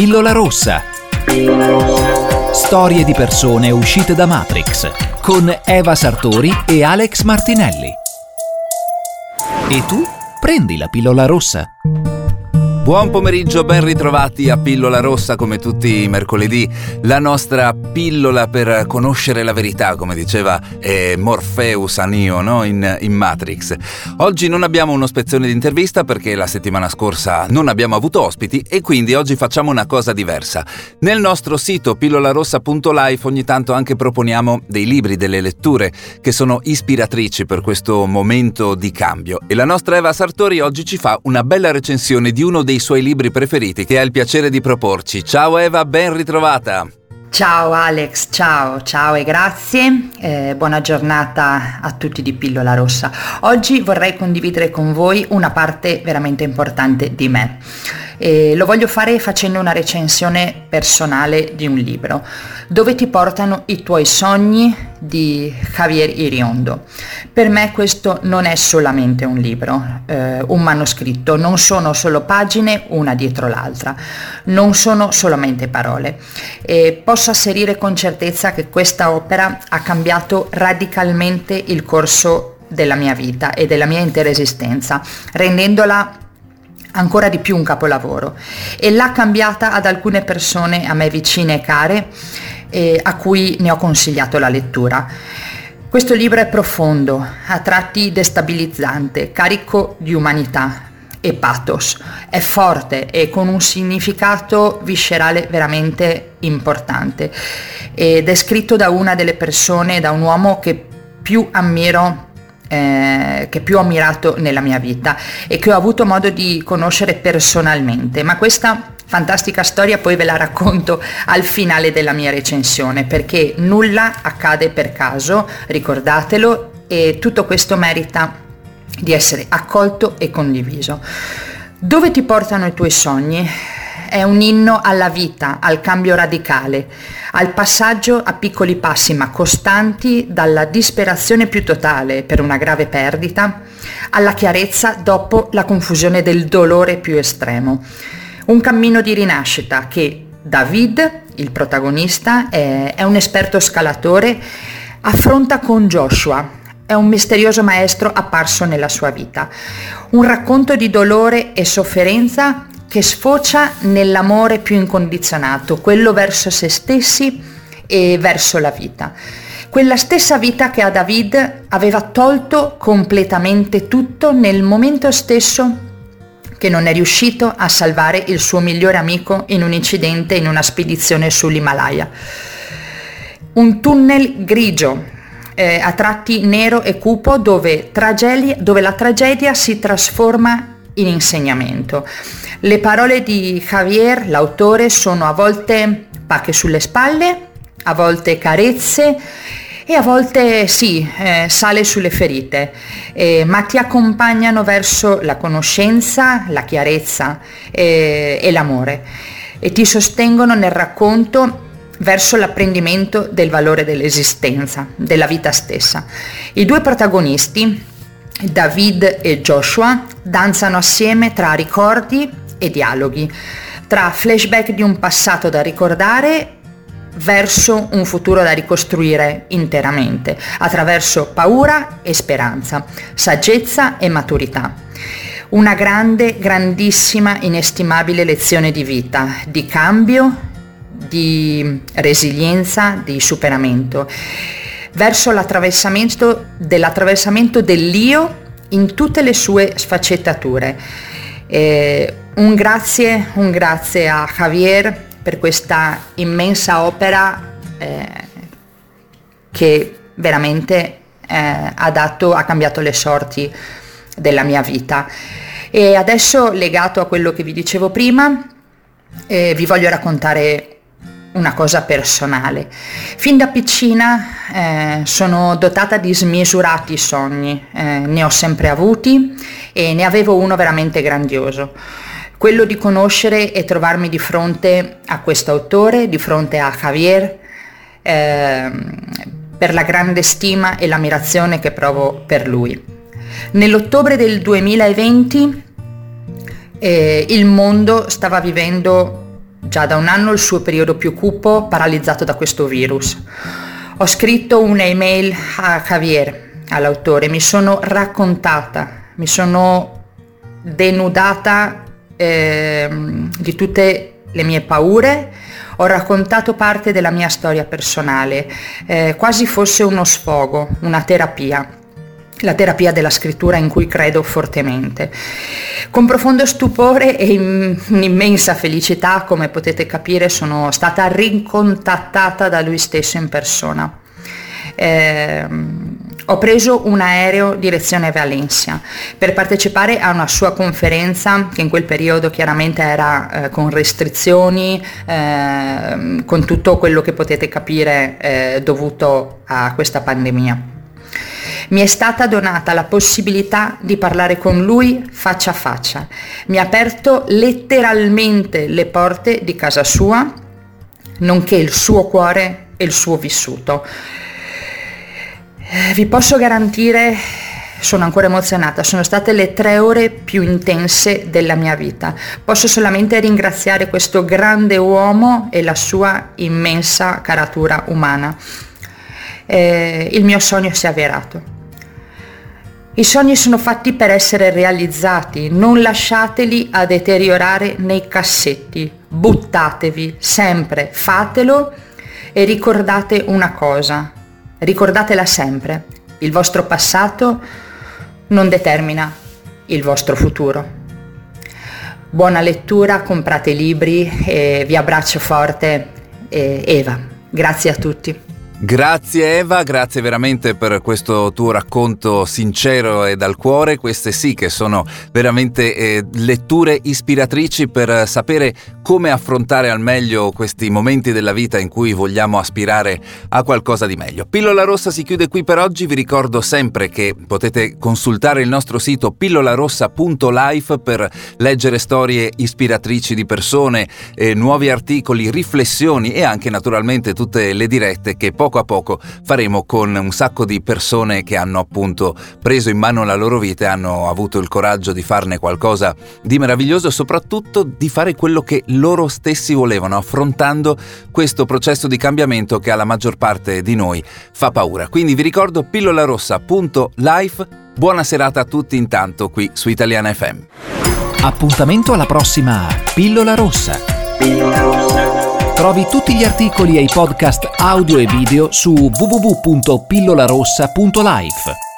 Pillola rossa. Storie di persone uscite da Matrix con Eva Sartori e Alex Martinelli. E tu prendi la pillola rossa. Buon pomeriggio, ben ritrovati a Pillola Rossa come tutti i mercoledì, la nostra pillola per conoscere la verità, come diceva eh, Morpheus a Neo no? in, in, Matrix. Oggi non abbiamo uno spezzone di intervista perché la settimana scorsa non abbiamo avuto ospiti e quindi oggi facciamo una cosa diversa. Nel nostro sito pillolarossa.life ogni tanto anche proponiamo dei libri, delle letture che sono ispiratrici per questo momento di cambio e la nostra Eva Sartori oggi ci fa una bella recensione di uno dei suoi libri preferiti che ha il piacere di proporci. Ciao Eva, ben ritrovata! Ciao Alex, ciao, ciao e grazie. Eh, buona giornata a tutti di Pillola Rossa. Oggi vorrei condividere con voi una parte veramente importante di me. E lo voglio fare facendo una recensione personale di un libro, Dove ti portano i tuoi sogni di Javier Iriondo. Per me questo non è solamente un libro, eh, un manoscritto, non sono solo pagine una dietro l'altra, non sono solamente parole. E posso asserire con certezza che questa opera ha cambiato radicalmente il corso della mia vita e della mia intera esistenza, rendendola ancora di più un capolavoro. E l'ha cambiata ad alcune persone a me vicine e care eh, a cui ne ho consigliato la lettura. Questo libro è profondo, a tratti destabilizzante, carico di umanità e pathos, è forte e con un significato viscerale veramente importante. Ed è scritto da una delle persone, da un uomo che più ammiro eh, che più ho ammirato nella mia vita e che ho avuto modo di conoscere personalmente, ma questa fantastica storia poi ve la racconto al finale della mia recensione perché nulla accade per caso, ricordatelo e tutto questo merita di essere accolto e condiviso. Dove ti portano i tuoi sogni? È un inno alla vita, al cambio radicale, al passaggio a piccoli passi ma costanti dalla disperazione più totale per una grave perdita alla chiarezza dopo la confusione del dolore più estremo. Un cammino di rinascita che David, il protagonista, è, è un esperto scalatore, affronta con Joshua, è un misterioso maestro apparso nella sua vita. Un racconto di dolore e sofferenza che sfocia nell'amore più incondizionato, quello verso se stessi e verso la vita. Quella stessa vita che a David aveva tolto completamente tutto nel momento stesso che non è riuscito a salvare il suo migliore amico in un incidente in una spedizione sull'Himalaya. Un tunnel grigio, eh, a tratti nero e cupo, dove, tragedia, dove la tragedia si trasforma in insegnamento. Le parole di Javier, l'autore, sono a volte pacche sulle spalle, a volte carezze e a volte sì, eh, sale sulle ferite, eh, ma ti accompagnano verso la conoscenza, la chiarezza eh, e l'amore e ti sostengono nel racconto verso l'apprendimento del valore dell'esistenza, della vita stessa. I due protagonisti, David e Joshua, danzano assieme tra ricordi e dialoghi, tra flashback di un passato da ricordare verso un futuro da ricostruire interamente, attraverso paura e speranza, saggezza e maturità. Una grande, grandissima, inestimabile lezione di vita, di cambio, di resilienza, di superamento, verso l'attraversamento dell'attraversamento dell'io in tutte le sue sfaccettature. Eh, un grazie, un grazie a Javier per questa immensa opera eh, che veramente eh, ha, dato, ha cambiato le sorti della mia vita. E adesso, legato a quello che vi dicevo prima, eh, vi voglio raccontare una cosa personale. Fin da piccina eh, sono dotata di smisurati sogni, eh, ne ho sempre avuti e ne avevo uno veramente grandioso quello di conoscere e trovarmi di fronte a questo autore, di fronte a Javier, eh, per la grande stima e l'ammirazione che provo per lui. Nell'ottobre del 2020 eh, il mondo stava vivendo già da un anno il suo periodo più cupo paralizzato da questo virus. Ho scritto un'email a Javier, all'autore, mi sono raccontata, mi sono denudata eh, di tutte le mie paure, ho raccontato parte della mia storia personale, eh, quasi fosse uno sfogo, una terapia la terapia della scrittura in cui credo fortemente. Con profondo stupore e un'immensa felicità, come potete capire, sono stata ricontattata da lui stesso in persona. Eh, ho preso un aereo direzione Valencia per partecipare a una sua conferenza che in quel periodo chiaramente era eh, con restrizioni, eh, con tutto quello che potete capire eh, dovuto a questa pandemia mi è stata donata la possibilità di parlare con lui faccia a faccia. Mi ha aperto letteralmente le porte di casa sua, nonché il suo cuore e il suo vissuto. Eh, vi posso garantire, sono ancora emozionata, sono state le tre ore più intense della mia vita. Posso solamente ringraziare questo grande uomo e la sua immensa caratura umana. Eh, il mio sogno si è avverato. I sogni sono fatti per essere realizzati, non lasciateli a deteriorare nei cassetti, buttatevi sempre, fatelo e ricordate una cosa, ricordatela sempre, il vostro passato non determina il vostro futuro. Buona lettura, comprate libri e vi abbraccio forte. Eva, grazie a tutti. Grazie Eva, grazie veramente per questo tuo racconto sincero e dal cuore. Queste sì che sono veramente eh, letture ispiratrici per sapere come affrontare al meglio questi momenti della vita in cui vogliamo aspirare a qualcosa di meglio. Pillola Rossa si chiude qui per oggi, vi ricordo sempre che potete consultare il nostro sito pillolarossa.life per leggere storie ispiratrici di persone, eh, nuovi articoli, riflessioni e anche naturalmente tutte le dirette che poco poco a poco faremo con un sacco di persone che hanno appunto preso in mano la loro vita e hanno avuto il coraggio di farne qualcosa di meraviglioso e soprattutto di fare quello che loro stessi volevano, affrontando questo processo di cambiamento che alla maggior parte di noi fa paura. Quindi vi ricordo pillolarossa.life. Buona serata a tutti intanto qui su Italiana FM. Appuntamento alla prossima Pillola Rossa. Pillola Rossa. Trovi tutti gli articoli e i podcast audio e video su www.pillolarossa.life.